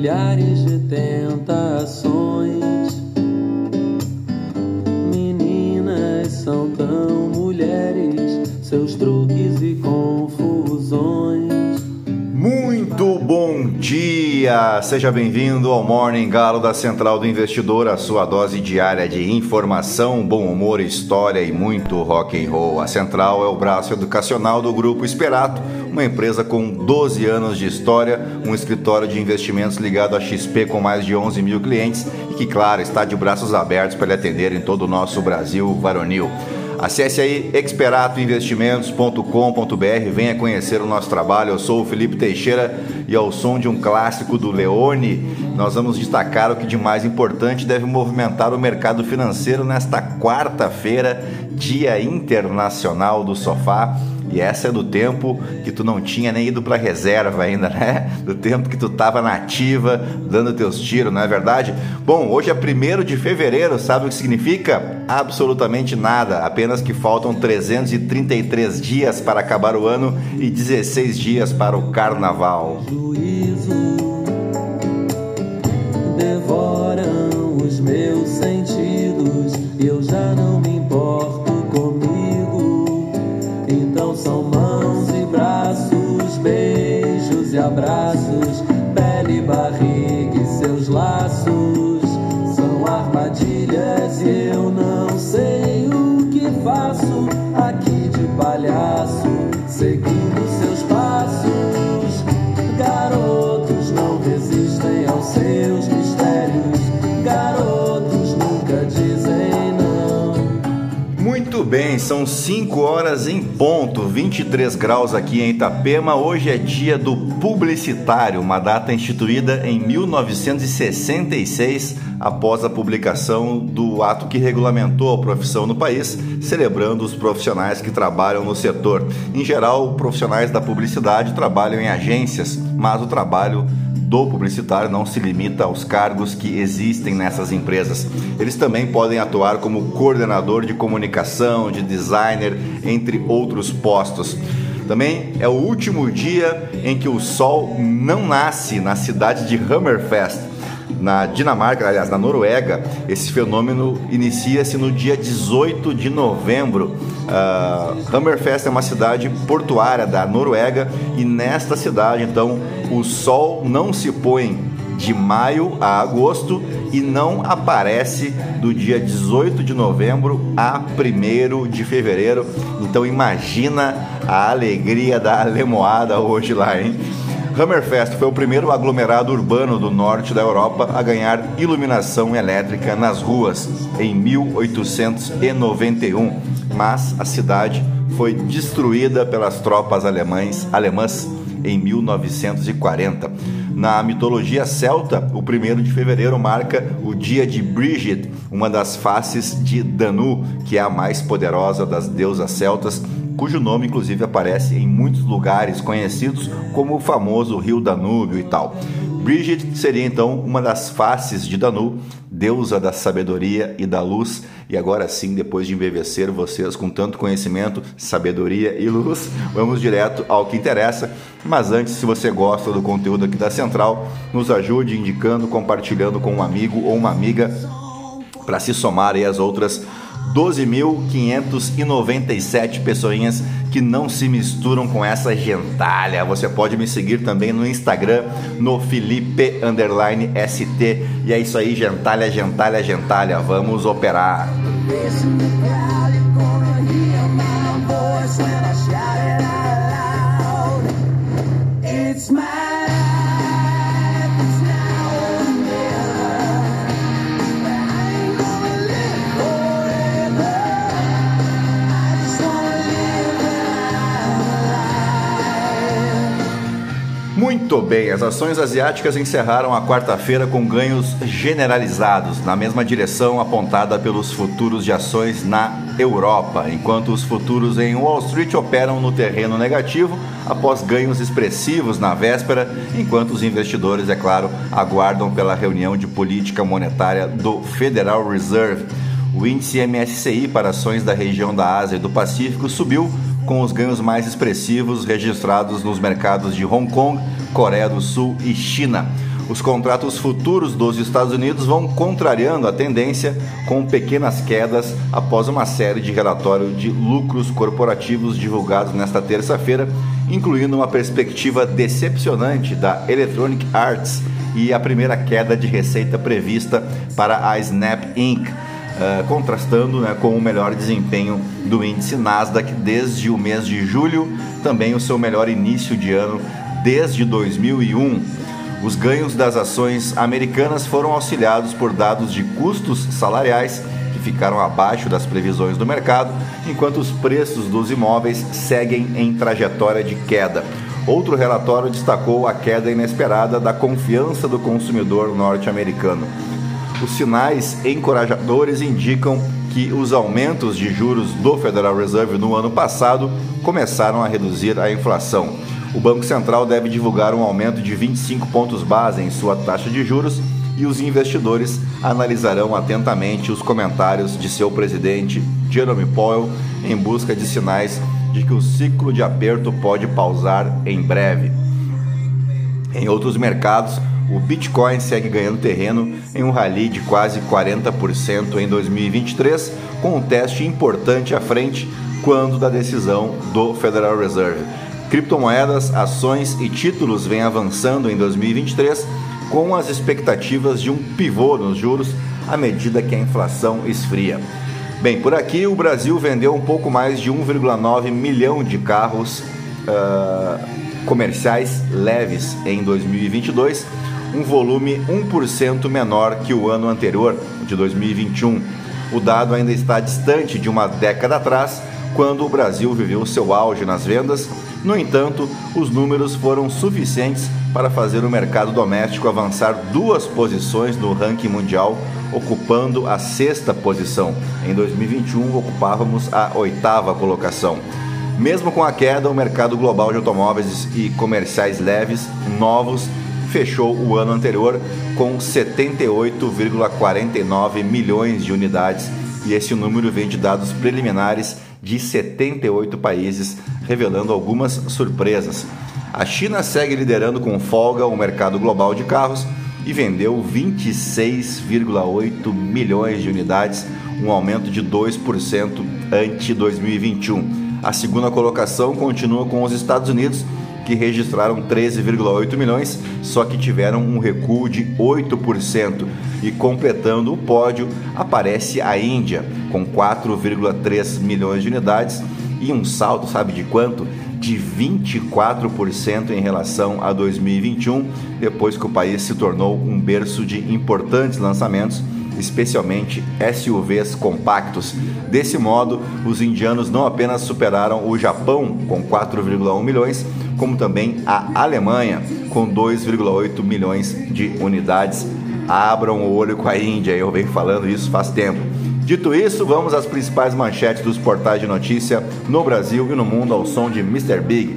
milhares de tentações. Meninas são tão mulheres, seus truques e confusões. Muito bom dia! Seja bem-vindo ao Morning Galo da Central do Investidor, a sua dose diária de informação, bom humor, história e muito rock and roll. A Central é o braço educacional do Grupo Esperato, uma empresa com 12 anos de história, um escritório de investimentos ligado à XP com mais de 11 mil clientes e que, claro, está de braços abertos para lhe atender em todo o nosso Brasil varonil. Acesse aí experatoinvestimentos.com.br, venha conhecer o nosso trabalho. Eu sou o Felipe Teixeira e ao som de um clássico do Leone, nós vamos destacar o que de mais importante deve movimentar o mercado financeiro nesta quarta-feira, Dia Internacional do Sofá. E essa é do tempo que tu não tinha nem ido para reserva ainda, né? Do tempo que tu tava nativa, dando teus tiros, não é verdade? Bom, hoje é 1 de fevereiro, sabe o que significa? Absolutamente nada, apenas que faltam 333 dias para acabar o ano e 16 dias para o carnaval. Juízo devoram os meus sentidos, eu já não me importo comigo. São mãos e braços, beijos e abraços, pele barriga e seus laços. São armadilhas e eu não sei são 5 horas em ponto, 23 graus aqui em Itapema. Hoje é dia do publicitário, uma data instituída em 1966, após a publicação do ato que regulamentou a profissão no país, celebrando os profissionais que trabalham no setor. Em geral, profissionais da publicidade trabalham em agências, mas o trabalho do publicitário não se limita aos cargos que existem nessas empresas. Eles também podem atuar como coordenador de comunicação, de designer, entre outros postos. Também é o último dia em que o sol não nasce na cidade de Hammerfest. Na Dinamarca, aliás, na Noruega, esse fenômeno inicia-se no dia 18 de novembro. Uh, Hammerfest é uma cidade portuária da Noruega e nesta cidade, então, o sol não se põe de maio a agosto e não aparece do dia 18 de novembro a 1 de fevereiro. Então imagina a alegria da alemoada hoje lá, hein? Hammerfest foi o primeiro aglomerado urbano do norte da Europa a ganhar iluminação elétrica nas ruas em 1891, mas a cidade foi destruída pelas tropas alemães, alemãs em 1940. Na mitologia celta, o 1 de fevereiro marca o dia de Brigid, uma das faces de Danu, que é a mais poderosa das deusas celtas, cujo nome inclusive aparece em muitos lugares conhecidos como o famoso rio Danúbio e tal. Bridget seria então uma das faces de Danu, deusa da sabedoria e da luz. E agora sim, depois de embevecer vocês com tanto conhecimento, sabedoria e luz, vamos direto ao que interessa. Mas antes, se você gosta do conteúdo aqui da Central, nos ajude indicando, compartilhando com um amigo ou uma amiga para se somar aí às outras 12.597 pessoinhas que não se misturam com essa gentalha. Você pode me seguir também no Instagram, no Felipe Underline ST. E é isso aí, gentalha, gentalha, gentalha. Vamos operar. It's my Muito bem, as ações asiáticas encerraram a quarta-feira com ganhos generalizados, na mesma direção apontada pelos futuros de ações na Europa, enquanto os futuros em Wall Street operam no terreno negativo após ganhos expressivos na véspera, enquanto os investidores, é claro, aguardam pela reunião de política monetária do Federal Reserve. O índice MSCI para ações da região da Ásia e do Pacífico subiu com os ganhos mais expressivos registrados nos mercados de Hong Kong, Coreia do Sul e China. Os contratos futuros dos Estados Unidos vão contrariando a tendência com pequenas quedas após uma série de relatórios de lucros corporativos divulgados nesta terça-feira, incluindo uma perspectiva decepcionante da Electronic Arts e a primeira queda de receita prevista para a Snap Inc. Uh, contrastando né, com o melhor desempenho do índice Nasdaq desde o mês de julho, também o seu melhor início de ano desde 2001. Os ganhos das ações americanas foram auxiliados por dados de custos salariais que ficaram abaixo das previsões do mercado, enquanto os preços dos imóveis seguem em trajetória de queda. Outro relatório destacou a queda inesperada da confiança do consumidor norte-americano. Os sinais encorajadores indicam que os aumentos de juros do Federal Reserve no ano passado começaram a reduzir a inflação. O Banco Central deve divulgar um aumento de 25 pontos base em sua taxa de juros e os investidores analisarão atentamente os comentários de seu presidente Jerome Powell em busca de sinais de que o ciclo de aperto pode pausar em breve. Em outros mercados, o Bitcoin segue ganhando terreno em um rally de quase 40% em 2023, com um teste importante à frente quando da decisão do Federal Reserve. Criptomoedas, ações e títulos vêm avançando em 2023 com as expectativas de um pivô nos juros à medida que a inflação esfria. Bem, por aqui o Brasil vendeu um pouco mais de 1,9 milhão de carros uh, comerciais leves em 2022 um volume 1% menor que o ano anterior, de 2021. O dado ainda está distante de uma década atrás, quando o Brasil viveu seu auge nas vendas. No entanto, os números foram suficientes para fazer o mercado doméstico avançar duas posições no ranking mundial, ocupando a sexta posição. Em 2021, ocupávamos a oitava colocação. Mesmo com a queda, o mercado global de automóveis e comerciais leves novos fechou o ano anterior com 78,49 milhões de unidades e esse número vem de dados preliminares de 78 países, revelando algumas surpresas. A China segue liderando com folga o mercado global de carros e vendeu 26,8 milhões de unidades, um aumento de 2% ante 2021. A segunda colocação continua com os Estados Unidos que registraram 13,8 milhões, só que tiveram um recuo de 8%. E completando o pódio aparece a Índia, com 4,3 milhões de unidades e um salto, sabe de quanto? De 24% em relação a 2021, depois que o país se tornou um berço de importantes lançamentos especialmente SUVs compactos. Desse modo, os indianos não apenas superaram o Japão com 4,1 milhões, como também a Alemanha com 2,8 milhões de unidades. Abram o olho com a Índia, eu venho falando isso faz tempo. Dito isso, vamos às principais manchetes dos portais de notícia no Brasil e no mundo ao som de Mr. Big.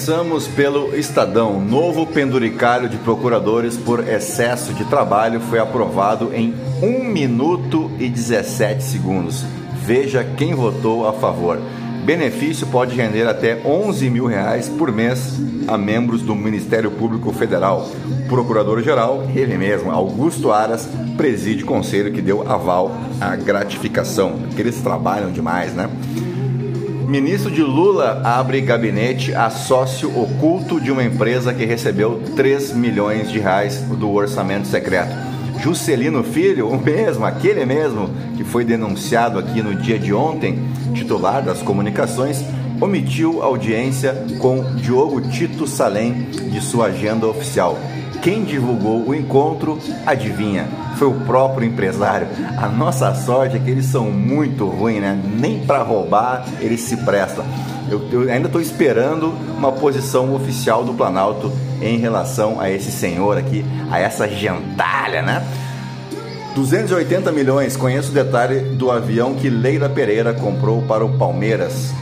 Começamos pelo Estadão. Novo penduricário de procuradores por excesso de trabalho foi aprovado em 1 minuto e 17 segundos. Veja quem votou a favor. Benefício pode render até 11 mil reais por mês a membros do Ministério Público Federal. Procurador-geral, ele mesmo, Augusto Aras, preside conselho que deu aval à gratificação. Eles trabalham demais, né? Ministro de Lula abre gabinete a sócio oculto de uma empresa que recebeu 3 milhões de reais do orçamento secreto. Juscelino Filho, o mesmo, aquele mesmo que foi denunciado aqui no dia de ontem, titular das comunicações, omitiu audiência com Diogo Tito Salem de sua agenda oficial. Quem divulgou o encontro, adivinha? Foi o próprio empresário. A nossa sorte é que eles são muito ruins, né? Nem para roubar eles se prestam. Eu, eu ainda estou esperando uma posição oficial do Planalto em relação a esse senhor aqui, a essa gentalha, né? 280 milhões, conheço o detalhe do avião que Leila Pereira comprou para o Palmeiras.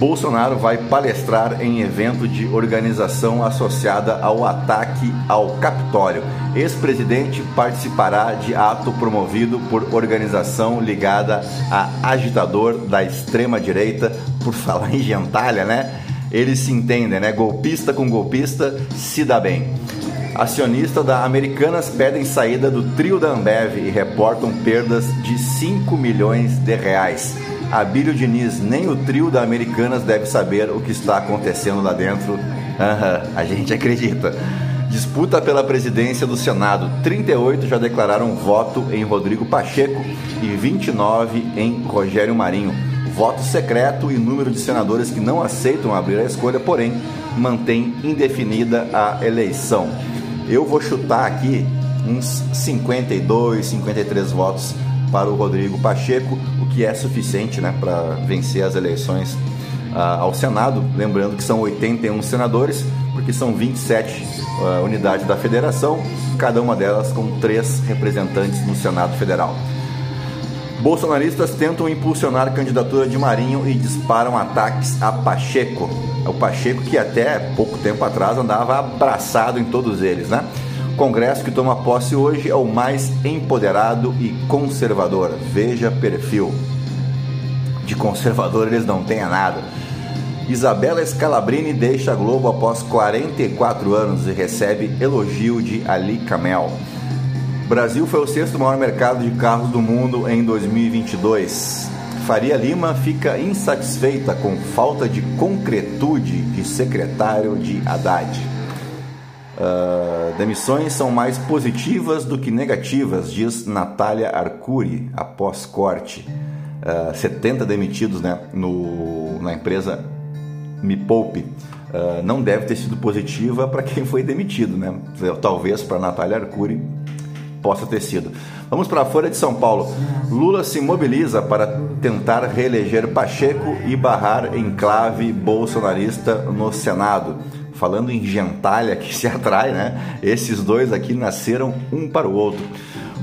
Bolsonaro vai palestrar em evento de organização associada ao ataque ao Capitólio. Ex-presidente participará de ato promovido por organização ligada a agitador da extrema-direita, por falar em gentalha, né? Eles se entendem, né? Golpista com golpista se dá bem. Acionistas da Americanas pedem saída do trio da Ambev e reportam perdas de 5 milhões de reais. Abílio Diniz, nem o trio da Americanas deve saber o que está acontecendo lá dentro. Uhum, a gente acredita. Disputa pela presidência do Senado. 38 já declararam voto em Rodrigo Pacheco e 29 em Rogério Marinho. Voto secreto e número de senadores que não aceitam abrir a escolha, porém, mantém indefinida a eleição. Eu vou chutar aqui uns 52, 53 votos para o Rodrigo Pacheco, o que é suficiente né, para vencer as eleições uh, ao Senado. Lembrando que são 81 senadores, porque são 27 uh, unidades da federação, cada uma delas com três representantes no Senado Federal. Bolsonaristas tentam impulsionar a candidatura de Marinho e disparam ataques a Pacheco. O Pacheco que até pouco tempo atrás andava abraçado em todos eles, né? Congresso que toma posse hoje é o mais empoderado e conservador. Veja perfil. De conservador eles não têm nada. Isabela Scalabrini deixa a Globo após 44 anos e recebe elogio de Ali Camel. Brasil foi o sexto maior mercado de carros do mundo em 2022. Faria Lima fica insatisfeita com falta de concretude de secretário de Haddad. Uh, demissões são mais positivas do que negativas, diz Natália Arcuri, após corte. Uh, ah, 70 demitidos né, no, na empresa Me Poupe. Uh, não deve ter sido positiva para quem foi demitido, né? Talvez para Natália Arcuri possa ter sido. Vamos para a Folha de São Paulo. Lula se mobiliza para tentar reeleger Pacheco e barrar enclave bolsonarista no Senado. Falando em gentalha que se atrai, né? Esses dois aqui nasceram um para o outro.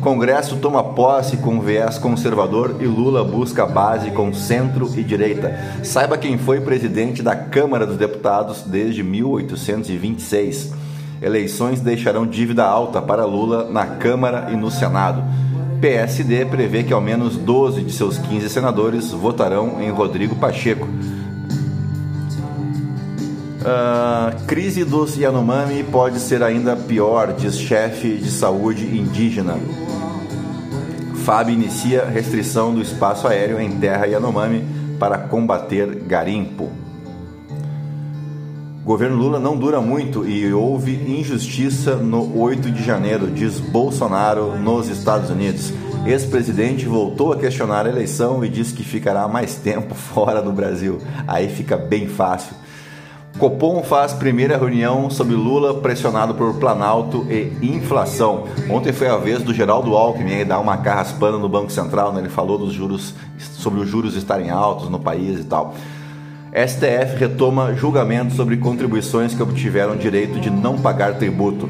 Congresso toma posse com viés conservador e Lula busca base com centro e direita. Saiba quem foi presidente da Câmara dos Deputados desde 1826. Eleições deixarão dívida alta para Lula na Câmara e no Senado. PSD prevê que ao menos 12 de seus 15 senadores votarão em Rodrigo Pacheco. Uh, crise dos Yanomami pode ser ainda pior, diz chefe de saúde indígena. FAB inicia restrição do espaço aéreo em terra Yanomami para combater garimpo. Governo Lula não dura muito e houve injustiça no 8 de janeiro, diz Bolsonaro nos Estados Unidos. Ex-presidente voltou a questionar a eleição e disse que ficará mais tempo fora do Brasil. Aí fica bem fácil. Copom faz primeira reunião sobre Lula pressionado por Planalto e inflação. Ontem foi a vez do Geraldo Alckmin dar uma carraspana no Banco Central, né? ele falou dos juros, sobre os juros estarem altos no país e tal. STF retoma julgamento sobre contribuições que obtiveram direito de não pagar tributo.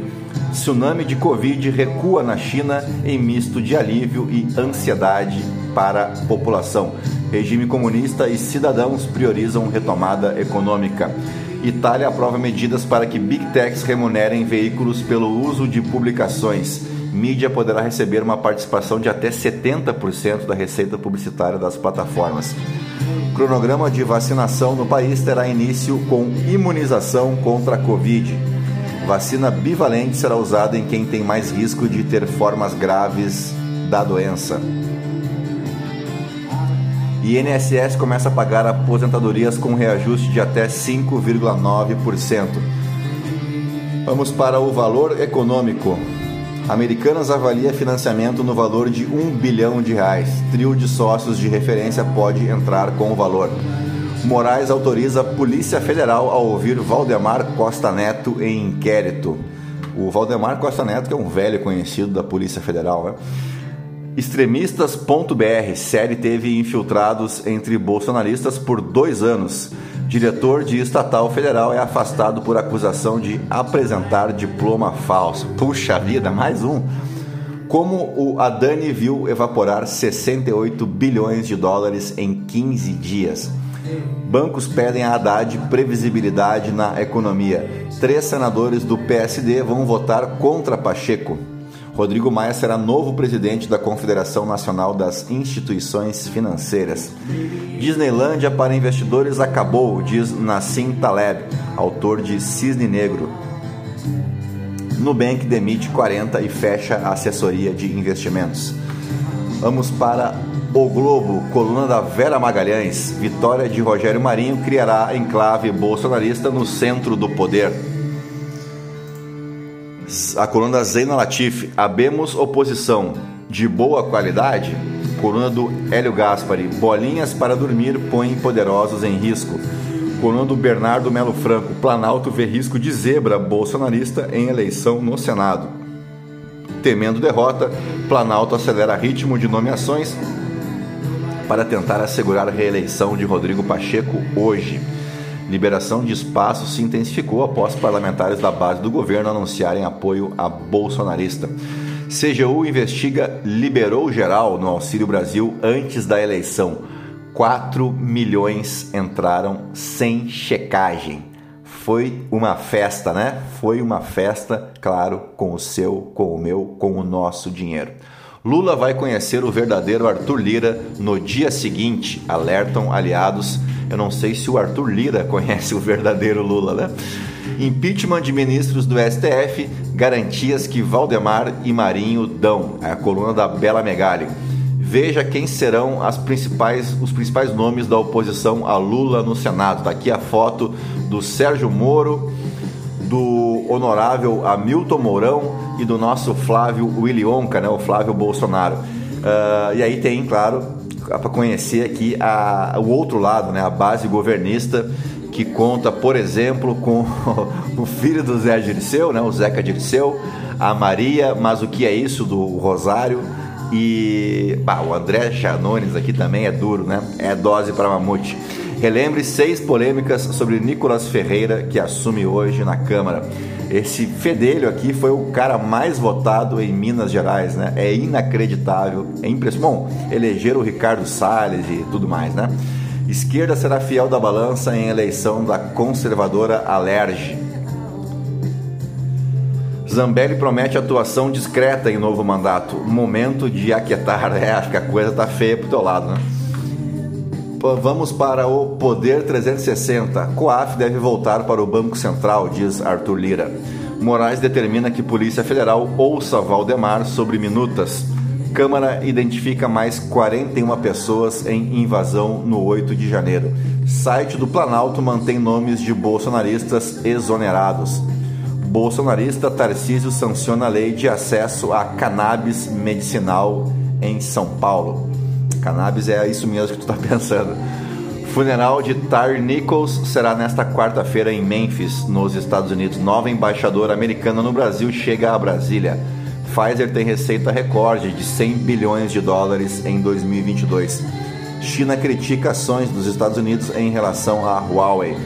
Tsunami de Covid recua na China em misto de alívio e ansiedade para a população. Regime comunista e cidadãos priorizam retomada econômica. Itália aprova medidas para que Big Techs remunerem veículos pelo uso de publicações. Mídia poderá receber uma participação de até 70% da receita publicitária das plataformas cronograma de vacinação no país terá início com imunização contra a Covid. Vacina bivalente será usada em quem tem mais risco de ter formas graves da doença. INSS começa a pagar aposentadorias com reajuste de até 5,9%. Vamos para o valor econômico. Americanas avalia financiamento no valor de 1 bilhão de reais. Trio de sócios de referência pode entrar com o valor. Moraes autoriza a Polícia Federal a ouvir Valdemar Costa Neto em inquérito. O Valdemar Costa Neto, que é um velho conhecido da Polícia Federal, né? Extremistas.br, série teve infiltrados entre bolsonaristas por dois anos. Diretor de estatal federal é afastado por acusação de apresentar diploma falso. Puxa vida, mais um. Como o Adani viu evaporar 68 bilhões de dólares em 15 dias. Bancos pedem a Haddad previsibilidade na economia. Três senadores do PSD vão votar contra Pacheco. Rodrigo Maia será novo presidente da Confederação Nacional das Instituições Financeiras. Disneylândia para investidores acabou, diz Nassim Taleb, autor de Cisne Negro. Nubank demite 40 e fecha a assessoria de investimentos. Vamos para o Globo, coluna da Vera Magalhães. Vitória de Rogério Marinho criará enclave bolsonarista no centro do poder. A coluna Zeina Latif, Abemos Oposição, de boa qualidade? Coluna do Hélio Gaspari, Bolinhas para dormir põem poderosos em risco. Coluna do Bernardo Melo Franco, Planalto vê risco de zebra bolsonarista em eleição no Senado. Temendo derrota, Planalto acelera ritmo de nomeações para tentar assegurar a reeleição de Rodrigo Pacheco hoje. Liberação de espaço se intensificou após parlamentares da base do governo anunciarem apoio a bolsonarista. CGU investiga liberou geral no Auxílio Brasil antes da eleição. 4 milhões entraram sem checagem. Foi uma festa, né? Foi uma festa, claro, com o seu, com o meu, com o nosso dinheiro. Lula vai conhecer o verdadeiro Arthur Lira no dia seguinte, alertam aliados. Eu não sei se o Arthur Lira conhece o verdadeiro Lula, né? Impeachment de ministros do STF, garantias que Valdemar e Marinho dão. É a coluna da Bela Megali. Veja quem serão as principais, os principais nomes da oposição a Lula no Senado. Está aqui a foto do Sérgio Moro, do honorável Hamilton Mourão e do nosso Flávio Willionca, né, o Flávio Bolsonaro. Uh, e aí tem, claro, para conhecer aqui a, o outro lado, né, a base governista, que conta, por exemplo, com o filho do Zé Dirceu, né, o Zeca Dirceu, a Maria, mas o que é isso do Rosário, e bah, o André Chanones aqui também é duro, né? É dose para mamute. Relembre seis polêmicas sobre Nicolas Ferreira, que assume hoje na Câmara. Esse fedelho aqui foi o cara mais votado em Minas Gerais, né? É inacreditável, é impressionante. Bom, elegeram o Ricardo Salles e tudo mais, né? Esquerda será fiel da balança em eleição da conservadora Alerge. Zambelli promete atuação discreta em novo mandato. Momento de aquietar. É, acho que a coisa tá feia pro teu lado, né? Vamos para o Poder 360. Coaf deve voltar para o Banco Central, diz Arthur Lira. Moraes determina que Polícia Federal ouça Valdemar sobre minutas. Câmara identifica mais 41 pessoas em invasão no 8 de janeiro. Site do Planalto mantém nomes de bolsonaristas exonerados. Bolsonarista Tarcísio sanciona a lei de acesso a cannabis medicinal em São Paulo. Cannabis é isso mesmo que tu está pensando. Funeral de Tyre Nichols será nesta quarta-feira em Memphis, nos Estados Unidos. Nova embaixadora americana no Brasil chega a Brasília. Pfizer tem receita recorde de 100 bilhões de dólares em 2022. China critica ações dos Estados Unidos em relação à Huawei.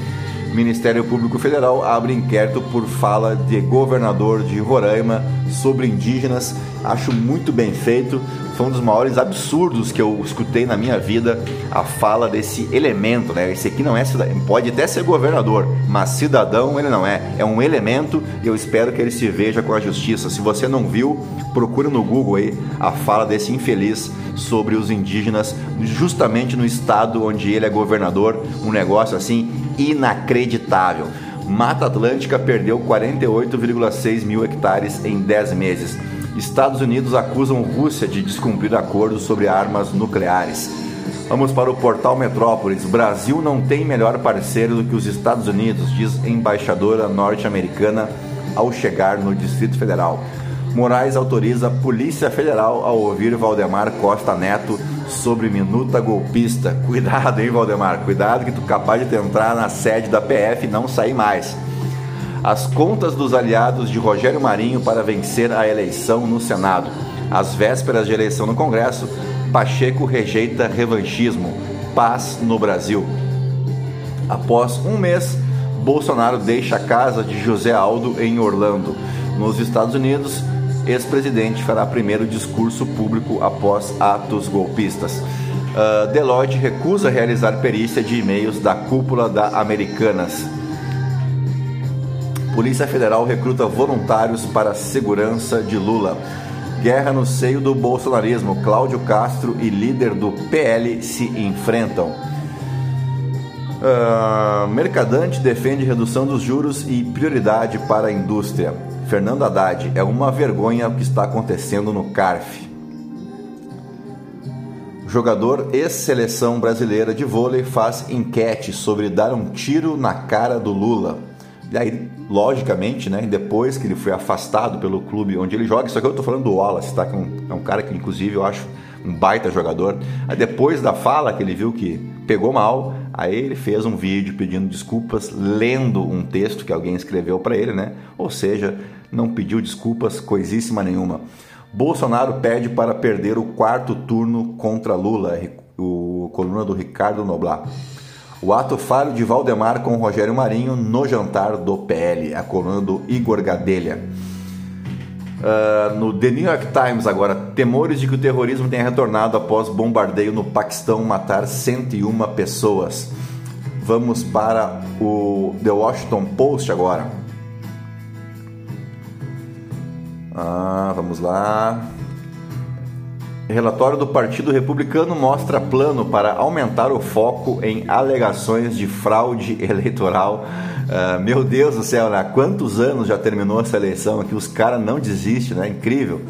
Ministério Público Federal abre inquérito por fala de governador de Roraima sobre indígenas. Acho muito bem feito. Foi um dos maiores absurdos que eu escutei na minha vida a fala desse elemento, né? Esse aqui não é pode até ser governador, mas cidadão ele não é. É um elemento e eu espero que ele se veja com a justiça. Se você não viu, procure no Google aí a fala desse infeliz sobre os indígenas, justamente no estado onde ele é governador. Um negócio assim inacreditável. Mata Atlântica perdeu 48,6 mil hectares em 10 meses. Estados Unidos acusam Rússia de descumprir acordos sobre armas nucleares. Vamos para o portal Metrópolis. Brasil não tem melhor parceiro do que os Estados Unidos, diz embaixadora norte-americana ao chegar no Distrito Federal. Moraes autoriza a Polícia Federal a ouvir Valdemar Costa Neto sobre minuta golpista. Cuidado, hein, Valdemar? Cuidado que tu capaz de entrar na sede da PF e não sair mais. As contas dos aliados de Rogério Marinho para vencer a eleição no Senado. Às vésperas de eleição no Congresso, Pacheco rejeita revanchismo. Paz no Brasil. Após um mês, Bolsonaro deixa a casa de José Aldo em Orlando. Nos Estados Unidos, ex-presidente fará primeiro discurso público após atos golpistas. Uh, Deloitte recusa realizar perícia de e-mails da cúpula da Americanas. Polícia Federal recruta voluntários para a segurança de Lula. Guerra no seio do bolsonarismo. Cláudio Castro e líder do PL se enfrentam. Uh, Mercadante defende redução dos juros e prioridade para a indústria. Fernando Haddad, é uma vergonha o que está acontecendo no CARF. Jogador ex-seleção brasileira de vôlei faz enquete sobre dar um tiro na cara do Lula. Aí, logicamente, né, depois que ele foi afastado pelo clube onde ele joga, isso aqui eu estou falando do Wallace, tá? Que é um, é um cara que, inclusive, eu acho um baita jogador. Aí, depois da fala que ele viu que pegou mal, aí ele fez um vídeo pedindo desculpas, lendo um texto que alguém escreveu para ele, né? Ou seja, não pediu desculpas, coisíssima nenhuma. Bolsonaro pede para perder o quarto turno contra Lula, o coluna do Ricardo Noblar. O ato falho de Valdemar com Rogério Marinho no jantar do PL, a coluna do Igor Gadelha. Uh, no The New York Times agora, temores de que o terrorismo tenha retornado após bombardeio no Paquistão matar 101 pessoas. Vamos para o The Washington Post agora. Ah, vamos lá. Relatório do Partido Republicano mostra plano para aumentar o foco em alegações de fraude eleitoral. Uh, meu Deus do céu, né? Quantos anos já terminou essa eleição aqui? Os caras não desistem, né? Incrível.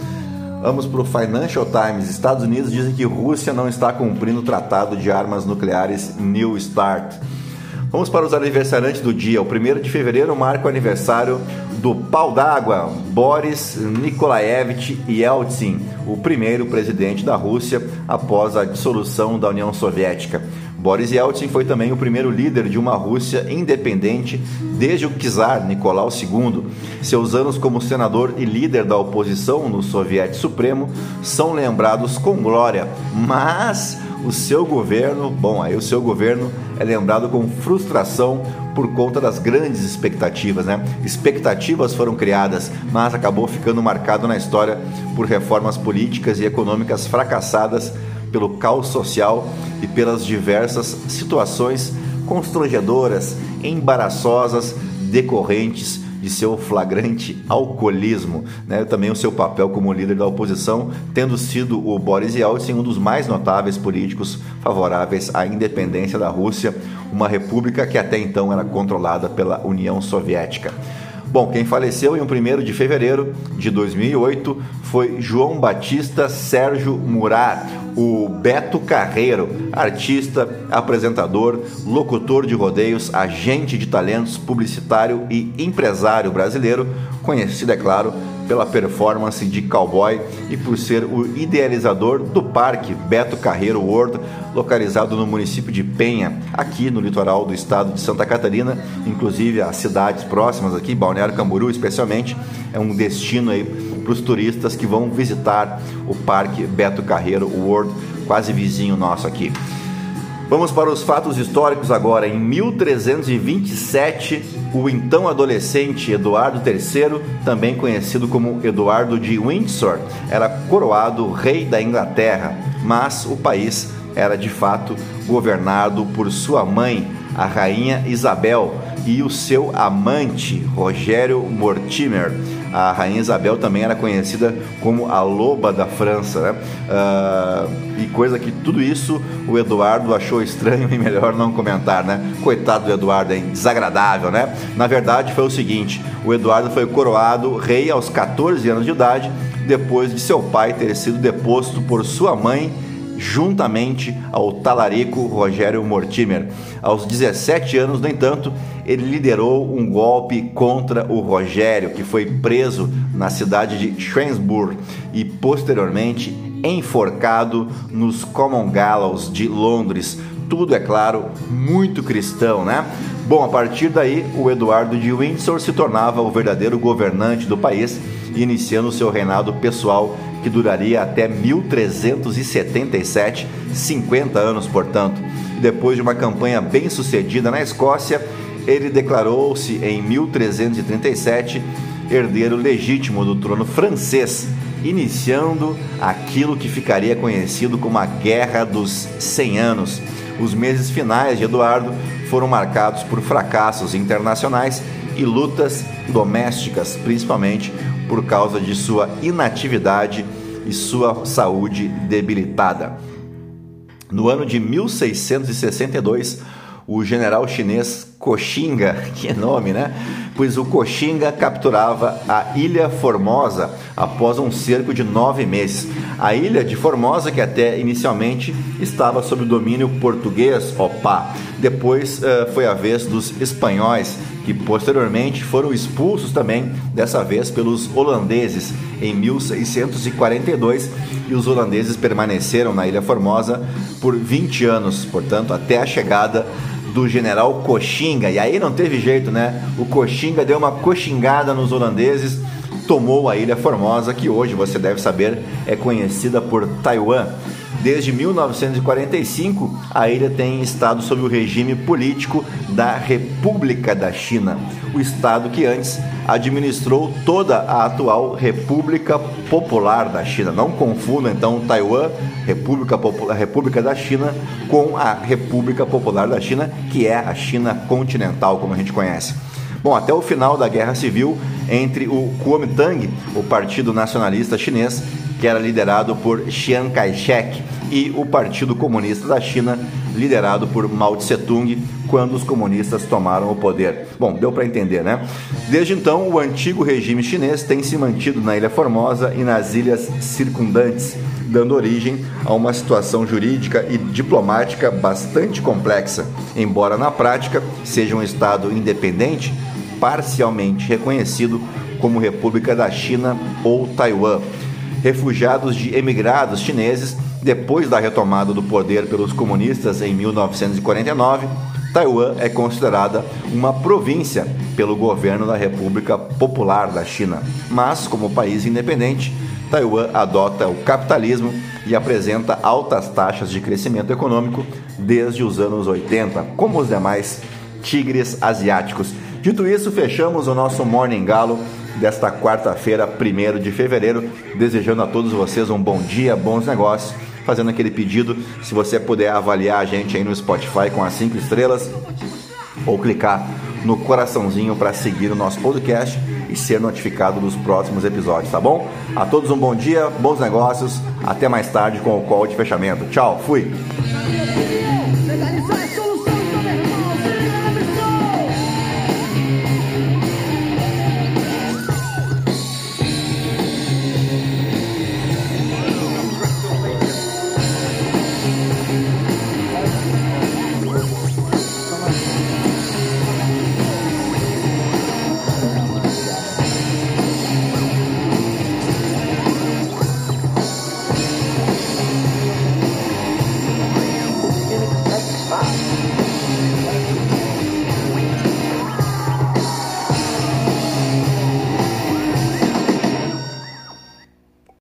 Vamos para o Financial Times. Estados Unidos dizem que Rússia não está cumprindo o tratado de armas nucleares New START. Vamos para os aniversariantes do dia. O 1 de fevereiro marca o aniversário do pau d'água, Boris Nikolaevich Yeltsin, o primeiro presidente da Rússia após a dissolução da União Soviética. Boris Yeltsin foi também o primeiro líder de uma Rússia independente desde o czar Nicolau II. Seus anos como senador e líder da oposição no Soviético Supremo são lembrados com glória, mas o seu governo, bom, aí o seu governo é lembrado com frustração por conta das grandes expectativas, né? Expectativas foram criadas, mas acabou ficando marcado na história por reformas políticas e econômicas fracassadas pelo caos social e pelas diversas situações constrangedoras, embaraçosas decorrentes de seu flagrante alcoolismo, né? também o seu papel como líder da oposição, tendo sido o Boris Yeltsin um dos mais notáveis políticos favoráveis à independência da Rússia, uma república que até então era controlada pela União Soviética. Bom, quem faleceu em 1 de fevereiro de 2008 foi João Batista Sérgio Murat, o Beto Carreiro, artista, apresentador, locutor de rodeios, agente de talentos, publicitário e empresário brasileiro, conhecido, é claro, pela performance de cowboy e por ser o idealizador do Parque Beto Carreiro World, localizado no município de Penha, aqui no litoral do estado de Santa Catarina, inclusive as cidades próximas aqui, Balneário Camboriú especialmente, é um destino aí para os turistas que vão visitar o Parque Beto Carreiro World, quase vizinho nosso aqui. Vamos para os fatos históricos agora. Em 1327, o então adolescente Eduardo III, também conhecido como Eduardo de Windsor, era coroado rei da Inglaterra, mas o país era de fato governado por sua mãe, a rainha Isabel, e o seu amante, Rogério Mortimer a Rainha Isabel também era conhecida como a Loba da França, né? Uh, e coisa que tudo isso o Eduardo achou estranho e melhor não comentar, né? Coitado do Eduardo, hein? Desagradável, né? Na verdade foi o seguinte: o Eduardo foi coroado rei aos 14 anos de idade, depois de seu pai ter sido deposto por sua mãe juntamente ao talarico Rogério Mortimer. Aos 17 anos, no entanto, ele liderou um golpe contra o Rogério, que foi preso na cidade de Schwensburg e posteriormente enforcado nos Common Gallows de Londres. Tudo, é claro, muito cristão, né? Bom, a partir daí, o Eduardo de Windsor se tornava o verdadeiro governante do país, iniciando seu reinado pessoal que duraria até 1377, 50 anos, portanto. Depois de uma campanha bem sucedida na Escócia, ele declarou-se em 1337 herdeiro legítimo do trono francês, iniciando aquilo que ficaria conhecido como a Guerra dos 100 Anos. Os meses finais de Eduardo foram marcados por fracassos internacionais e lutas domésticas, principalmente por causa de sua inatividade e sua saúde debilitada. No ano de 1662, o general chinês Coxinga, que nome, né? Pois o Coxinga capturava a Ilha Formosa após um cerco de nove meses. A ilha de Formosa, que até inicialmente estava sob o domínio português, opa, depois uh, foi a vez dos espanhóis, que posteriormente foram expulsos também, dessa vez pelos holandeses, em 1642, e os holandeses permaneceram na Ilha Formosa por 20 anos, portanto, até a chegada do general Coxinga. E aí não teve jeito, né? O Coxinga deu uma coxingada nos holandeses, tomou a Ilha Formosa, que hoje você deve saber é conhecida por Taiwan. Desde 1945, a ilha tem estado sob o regime político da República da China, o estado que antes administrou toda a atual República Popular da China. Não confunda então Taiwan, República, Popular, República da China, com a República Popular da China, que é a China continental, como a gente conhece. Bom, até o final da Guerra Civil entre o Kuomintang, o Partido Nacionalista Chinês, que era liderado por Chiang Kai-shek, e o Partido Comunista da China, liderado por Mao Tse-tung, quando os comunistas tomaram o poder. Bom, deu para entender, né? Desde então, o antigo regime chinês tem se mantido na Ilha Formosa e nas ilhas circundantes, dando origem a uma situação jurídica e diplomática bastante complexa, embora na prática seja um Estado independente, parcialmente reconhecido como República da China ou Taiwan refugiados de emigrados chineses depois da retomada do poder pelos comunistas em 1949. Taiwan é considerada uma província pelo governo da República Popular da China, mas como país independente, Taiwan adota o capitalismo e apresenta altas taxas de crescimento econômico desde os anos 80, como os demais tigres asiáticos. Dito isso, fechamos o nosso Morning Galo desta quarta-feira, 1 de fevereiro. Desejando a todos vocês um bom dia, bons negócios. Fazendo aquele pedido, se você puder avaliar a gente aí no Spotify com as 5 estrelas ou clicar no coraçãozinho para seguir o nosso podcast e ser notificado dos próximos episódios, tá bom? A todos um bom dia, bons negócios, até mais tarde com o call de fechamento. Tchau, fui!